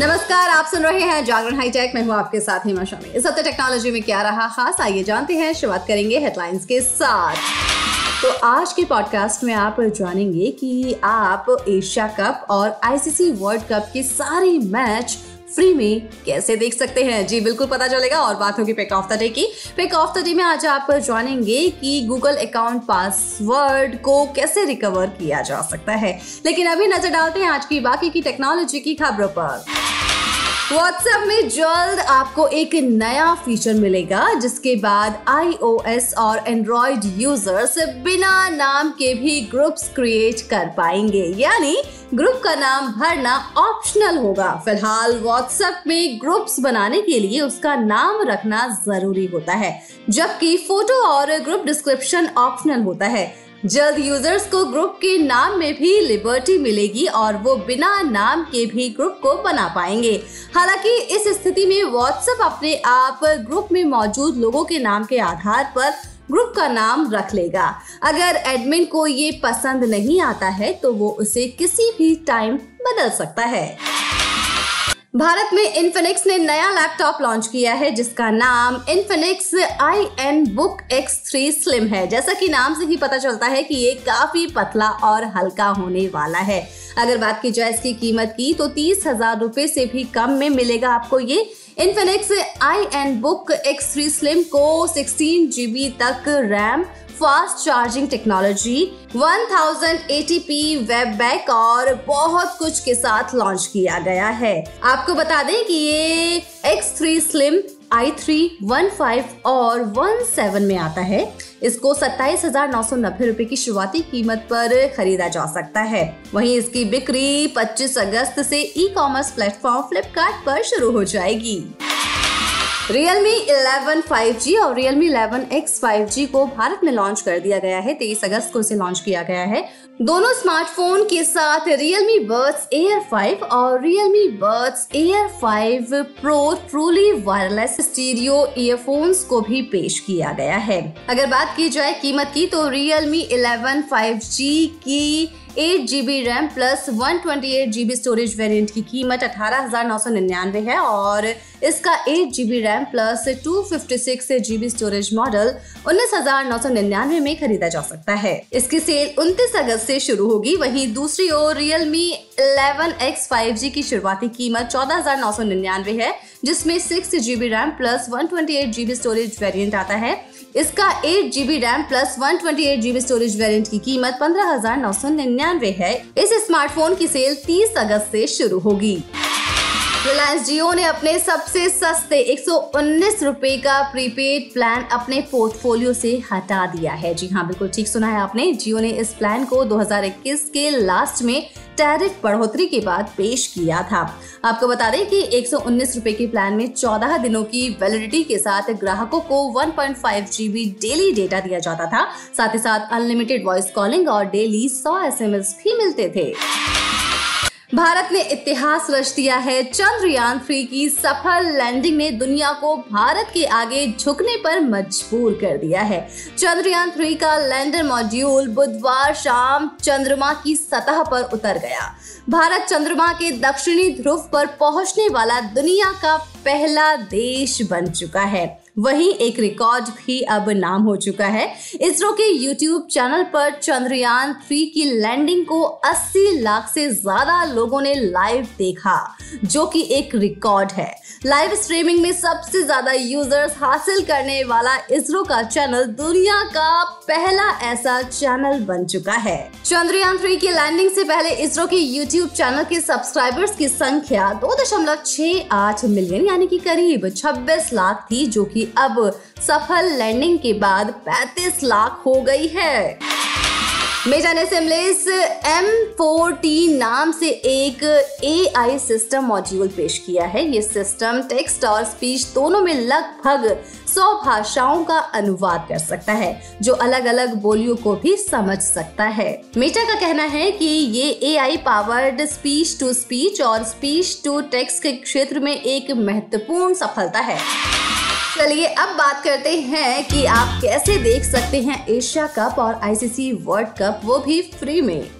नमस्कार, आप सुन रहे हैं जागरण हाईटेक। मैं हूँ आपके साथ हिमा शामी। इस हफ़्ते टेक्नोलॉजी में क्या रहा खास, आइए जानते हैं। शुरुआत करेंगे हेडलाइंस के साथ। तो आज के पॉडकास्ट में आप जानेंगे कि आप एशिया कप और आईसीसी वर्ल्ड कप के सारे मैच फ्री में कैसे देख सकते हैं? जी, बिल्कुल पता चलेगा और बात होगी पिक ऑफ़ द डे की। पिक ऑफ़ द डे में आज आप जानेंगे कि गूगल अकाउंट पासवर्ड को कैसे रिकवर किया जा सकता है। लेकिन अभी नज़र डालते हैं आज की बाकी की टेक्नोलॉजी की खबरों पर। व्हाट्सएप में जल्द आपको एक नया फीचर मिलेगा, जिसके बाद आईओएस और एंड्रॉइड यूज़र्स बिना नाम के भी ग्रुप्स क्रिएट कर पाएँगे। यानी ग्रुप का नाम भरना ऑप्शनल होगा। फ़िलहाल व्हाट्सएप में ग्रुप्स बनाने के लिए उसका नाम रखना ज़रूरी होता है, जबकि फ़ोटो और ग्रुप डिस्क्रिप्शन ऑप्शनल होता है। जल्द यूज़र्स को ग्रुप के नाम में भी लिबर्टी मिलेगी और वो बिना नाम के भी ग्रुप को बना पाएँगे। हालाँकि इस स्थिति में व्हाट्सएप अपने आप ग्रुप में मौजूद लोगों के नाम के आधार पर ग्रुप का नाम रख लेगा। अगर एडमिन को ये पसंद नहीं आता है तो वो उसे किसी भी टाइम बदल सकता है। भारत में इन्फिनिक्स ने नया लैपटॉप लॉन्च किया है, जिसका नाम Infinix I N book X three slim है। जैसा कि नाम से ही पता चलता है कि ये काफ़ी पतला और हल्का होने वाला है। अगर बात की जाए इसकी कीमत की तो तीस हज़ार रूपए से भी कम में मिलेगा आपको ये Infinix I N book X three slim को सिक्सटीन जीबी तक RAM fast charging technology 1080p webcam और बहुत कुछ के साथ लॉन्च किया गया है। आपको बता दें कि ये X3 Slim i3 15 और 17 में आता है। इसको सत्ताईस हज़ार नौ सौ नब्बे रूपए की शुरुआती कीमत पर खरीदा जा सकता है। वहीं इसकी बिक्री 25 अगस्त से ई कॉमर्स प्लेटफॉर्म फ्लिपकार्ट पर शुरू हो जाएगी। Realme 11 5G और Realme 11X 5G को भारत में लॉन्च कर दिया गया है 23 अगस्त को इसे लॉन्च किया गया है। दोनों स्मार्टफ़ोन के साथ Realme Buds Air 5 और Realme Buds Air 5 Pro truly wireless stereo earphones को भी पेश किया गया है। अगर बात की जाए कीमत की तो Realme 11 5G की eight G B RAM plus one twenty eight G B storage variant की कीमत अठारह हज़ार नौ सौ निन्यानवे है और इसका eight G B RAM plus two fifty six G B storage model उन्नीस हज़ार नौ सौ निन्यानवे में खरीदा जा सकता है। इसकी सेल उनतीस अगस्त से शुरू होगी। वहीं दूसरी ओर Realme eleven X five G की शुरुआती कीमत चौदह हज़ार नौ सौ निन्यानवे है, जिसमें six G B RAM plus one twenty eight G B storage variant आता है। इसका eight GB RAM plus one twenty eight GB storage variant की कीमत पंद्रह हज़ार नौ सौ निन्यानवे है। इस स्मार्टफ़ोन की सेल तीस अगस्त से शुरू होगी। रिलायंस जियो ने अपने सबसे सस्ते एक सौ का प्रीपेड प्लान अपने पोर्टफोलियो से हटा दिया है। जी हाँ बिल्कुल ठीक सुना है आपने। जियो ने इस प्लान को 2021 के लास्ट में टैरिफ बढ़ोतरी के बाद पेश किया था। आपको बता दें कि एक सौ के प्लान में 14 दिनों की वैलिडिटी के साथ ग्राहकों को 1.5 जीबी डेली डेटा दिया जाता था। साथ ही साथ अनलिमिटेड वॉइस कॉलिंग और डेली 100 एसएमएस भी मिलते थे। भारत ने इतिहास रच दिया है। चंद्रयान थ्री की सफल लैंडिंग ने दुनिया को भारत के आगे झुकने पर मजबूर कर दिया है। चंद्रयान थ्री का लैंडर मॉड्यूल बुधवार शाम चंद्रमा की सतह पर उतर गया। भारत चंद्रमा के दक्षिणी ध्रुव पर पहुँचने वाला दुनिया का पहला देश बन चुका है। वहीं एक रिकॉर्ड भी अब नाम हो चुका है। इसरो के यूट्यूब चैनल पर चंद्रयान थ्री की लैंडिंग को 80 लाख से ज़्यादा लोगों ने लाइव देखा, जो कि एक रिकॉर्ड है। लाइव स्ट्रीमिंग में सबसे ज़्यादा यूज़र्स हासिल करने वाला इसरो का चैनल दुनिया का पहला ऐसा चैनल बन चुका है। चंद्रयान थ्री की लैंडिंग से पहले इसरो के यूट्यूब चैनल के सब्सक्राइबर्स की संख्या दो मिलियन यानी कि करीब 26 लाख थी, जो कि अब सफल लैंडिंग के बाद 35 लाख हो गई है। मेटा ने सिमलेस एम नाम से एक ए सिस्टम मॉड्यूल पेश किया है। ये सिस्टम टेक्स्ट और स्पीच दोनों में लगभग 100 भाषाओं का अनुवाद कर सकता है, जो अलग अलग बोलियों को भी समझ सकता है। मेटा का कहना है कि ये A I powered speech to speech और स्पीच टू टेक्स्ट के क्षेत्र में एक महत्वपूर्ण सफलता है। चलिए अब बात करते हैं कि आप कैसे देख सकते हैं एशिया कप और आईसीसी वर्ल्ड कप वो भी फ्री में।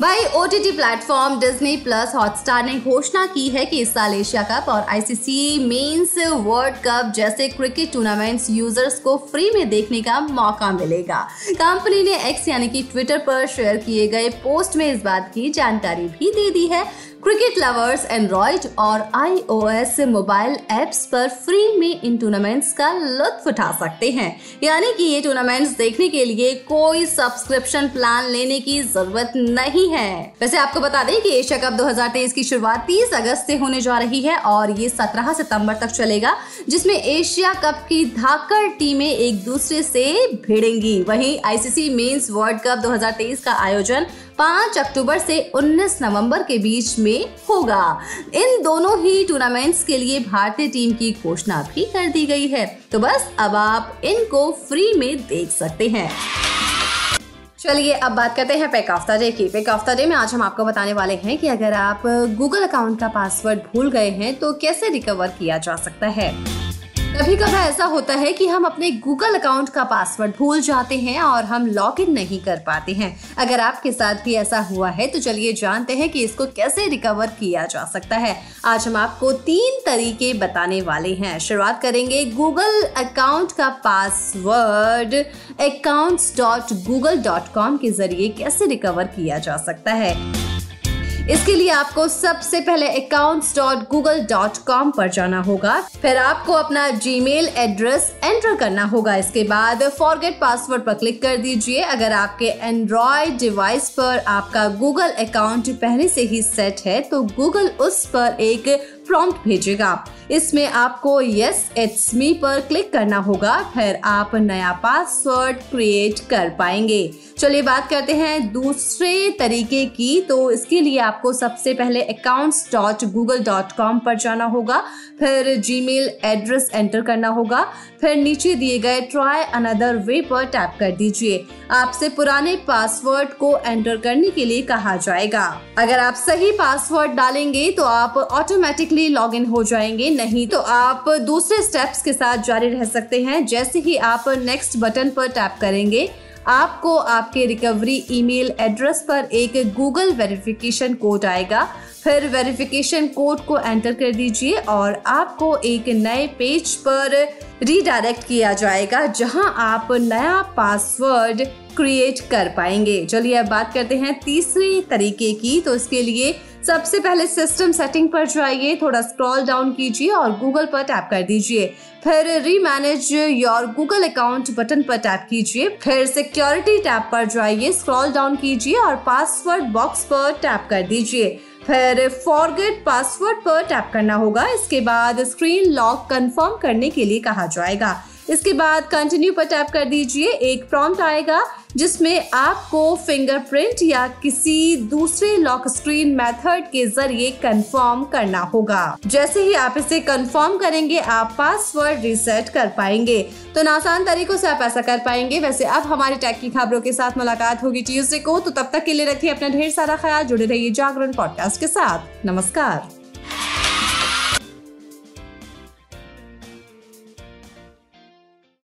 वही O T T platform Disney plus Hotstar ने घोषणा की है कि इस साल एशिया कप और आईसीसी मेंस वर्ल्ड कप जैसे क्रिकेट टूर्नामेंट्स यूज़र्स को फ्री में देखने का मौका मिलेगा। कंपनी ने एक्स यानी कि ट्विटर पर शेयर किए गए पोस्ट में इस बात की जानकारी भी दे दी है। क्रिकेट लवर्स एंड्रॉइड और आईओएस मोबाइल एप्स पर फ्री में इन टूर्नामेंट्स का लुत्फ उठा सकते हैं। यानी कि ये टूर्नामेंट्स देखने के लिए कोई सब्सक्रिप्शन प्लान लेने की ज़रूरत नहीं है। वैसे आपको बता दें कि एशिया कप 2023 की शुरुआत 30 अगस्त से होने जा रही है और ये 17 सितंबर तक चलेगा, जिसमें एशिया कप की धाकर टीमें एक दूसरे से भिड़ेंगी। वहीं आईसीसी मेंस वर्ल्ड कप 2023 का आयोजन 5 अक्टूबर से 19 नवंबर के बीच में होगा। इन दोनों ही टूर्नामेंट्स के लिए भारतीय टीम की घोषणा भी कर दी गई है। तो बस अब आप इनको फ्री में देख सकते हैं। चलिए, अब बात करते हैं पेक आफ्ता डे की। पेक आफ्ता डे में आज हम आपको बताने वाले हैं कि अगर आप गूगल अकाउंट का पासवर्ड भूल गए हैं तो कैसे रिकवर किया जा सकता है? कभी कभी ऐसा होता है कि हम अपने गूगल अकाउंट का पासवर्ड भूल जाते हैं और हम लॉग इन नहीं कर पाते हैं। अगर आपके साथ भी ऐसा हुआ है तो चलिए जानते हैं कि इसको कैसे रिकवर किया जा सकता है। आज हम आपको तीन तरीके बताने वाले हैं। शुरुआत करेंगे गूगल अकाउंट का पासवर्ड अकाउंट्स के ज़रिए कैसे रिकवर किया जा सकता है। इसके लिए आपको सबसे पहले कॉम पर जाना होगा। फिर आपको अपना जीमेल एड्रेस एंटर करना होगा। इसके बाद फॉरगेट पासवर्ड पर क्लिक कर दीजिए। अगर आपके एंड्रॉयड डिवाइस पर आपका गूगल अकाउंट पहले से ही सेट है तो गूगल उस पर एक प्रॉम्प्ट भेजेगा इसमें आपको यस इट्स मी पर क्लिक करना होगा। फिर आप नया पासवर्ड क्रिएट कर पाएँगे। चलिए बात करते हैं दूसरे तरीके की। तो इसके लिए आपको सबसे पहले accounts dot Google dot com पर जाना होगा। फिर जीमेल एड्रेस एंटर करना होगा। फिर नीचे दिए गए ट्राई अनदर वे पर टैप कर दीजिए। आपसे पुराने पासवर्ड को एंटर करने के लिए कहा जाएगा। अगर आप सही पासवर्ड डालेंगे तो आप ऑटोमेटिकली लॉग इन हो जाएँगे, नहीं तो आप दूसरे स्टेप्स के साथ जारी रह सकते हैं। जैसे ही आप नेक्स्ट बटन पर टैप करेंगे, आपको आपके रिकवरी ईमेल एड्रेस पर एक गूगल वेरिफिकेशन कोड आएगा। फिर वेरिफिकेशन कोड को एंटर कर दीजिए और आपको एक नए पेज पर रीडायरेक्ट किया जाएगा, जहाँ आप नया पासवर्ड क्रिएट कर पाएँगे। चलिए अब बात करते हैं तीसरे तरीके की। तो इसके लिए सबसे पहले सिस्टम सेटिंग पर जाइए, थोड़ा स्क्रॉल डाउन कीजिए और गूगल पर टैप कर दीजिए। फिर री manage your Google account button पर टैप कीजिए। फिर सिक्योरिटी टैब पर जाइए स्क्रॉल डाउन कीजिए और पासवर्ड बॉक्स पर टैप कर दीजिए। फिर फॉरगेट पासवर्ड पर टैप करना होगा। इसके बाद स्क्रीन लॉक कंफर्म करने के लिए कहा जाएगा। इसके बाद कंटिन्यू पर टैप कर दीजिए। एक प्रॉम्प्ट आएगा। जिसमें आपको फिंगरप्रिंट या किसी दूसरे लॉक स्क्रीन मेथड के ज़रिए कंफर्म करना होगा। जैसे ही आप इसे कंफर्म करेंगे, आप पासवर्ड रिसेट कर पाएँगे। तो आसान तरीकों से आप ऐसा कर पाएँगे। वैसे अब हमारी टैग की खबरों के साथ मुलाकात होगी ट्यूजडे को। तो तब तक के लिए रखिए अपना ढेर सारा ख्याल। जुड़े रहिए जागरण पॉडकास्ट के साथ। नमस्कार।